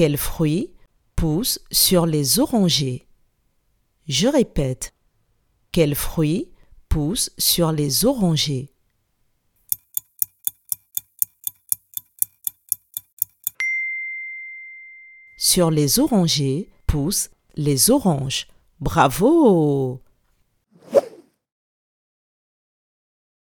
Quel fruit pousse sur les orangers Je répète. Quel fruit pousse sur les orangers Sur les orangers poussent les oranges. Bravo